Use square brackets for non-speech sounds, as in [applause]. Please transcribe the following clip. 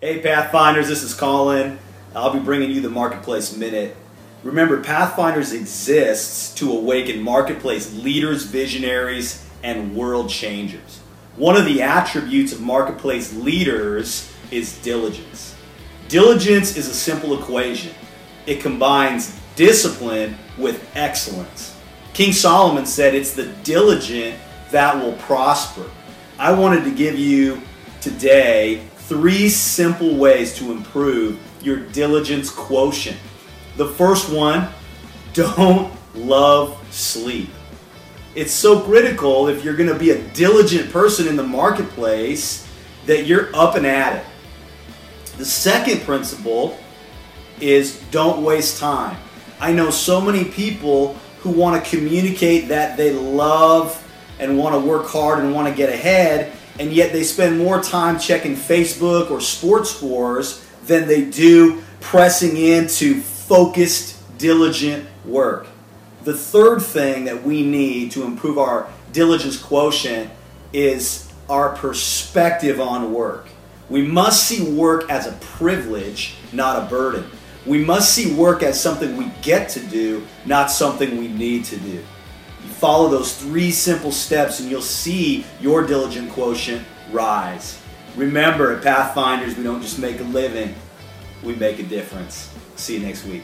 Hey Pathfinders, this is Colin. I'll be bringing you the Marketplace Minute. Remember, Pathfinders exists to awaken marketplace leaders, visionaries, and world changers. One of the attributes of marketplace leaders is diligence. Diligence is a simple equation. It combines discipline with excellence. King Solomon said it's the diligent that will prosper. I wanted to give you today three simple ways to improve your diligence quotient. The first one, [laughs] don't love sleep. It's so critical if you're going to be a diligent person in the marketplace that you're up and at it. The second principle is don't waste time. I know so many people who want to communicate that they love and want to work hard and want to get ahead, and yet they spend more time checking Facebook or sports scores than they do pressing into focused, diligent work. The third thing that we need to improve our diligence quotient is our perspective on work. We must see work as a privilege, not a burden. We must see work as something we get to do, not something we need to do. You follow those three simple steps and you'll see your diligent quotient rise. Remember, at Pathfinders, we don't just make a living, we make a difference. See you next week.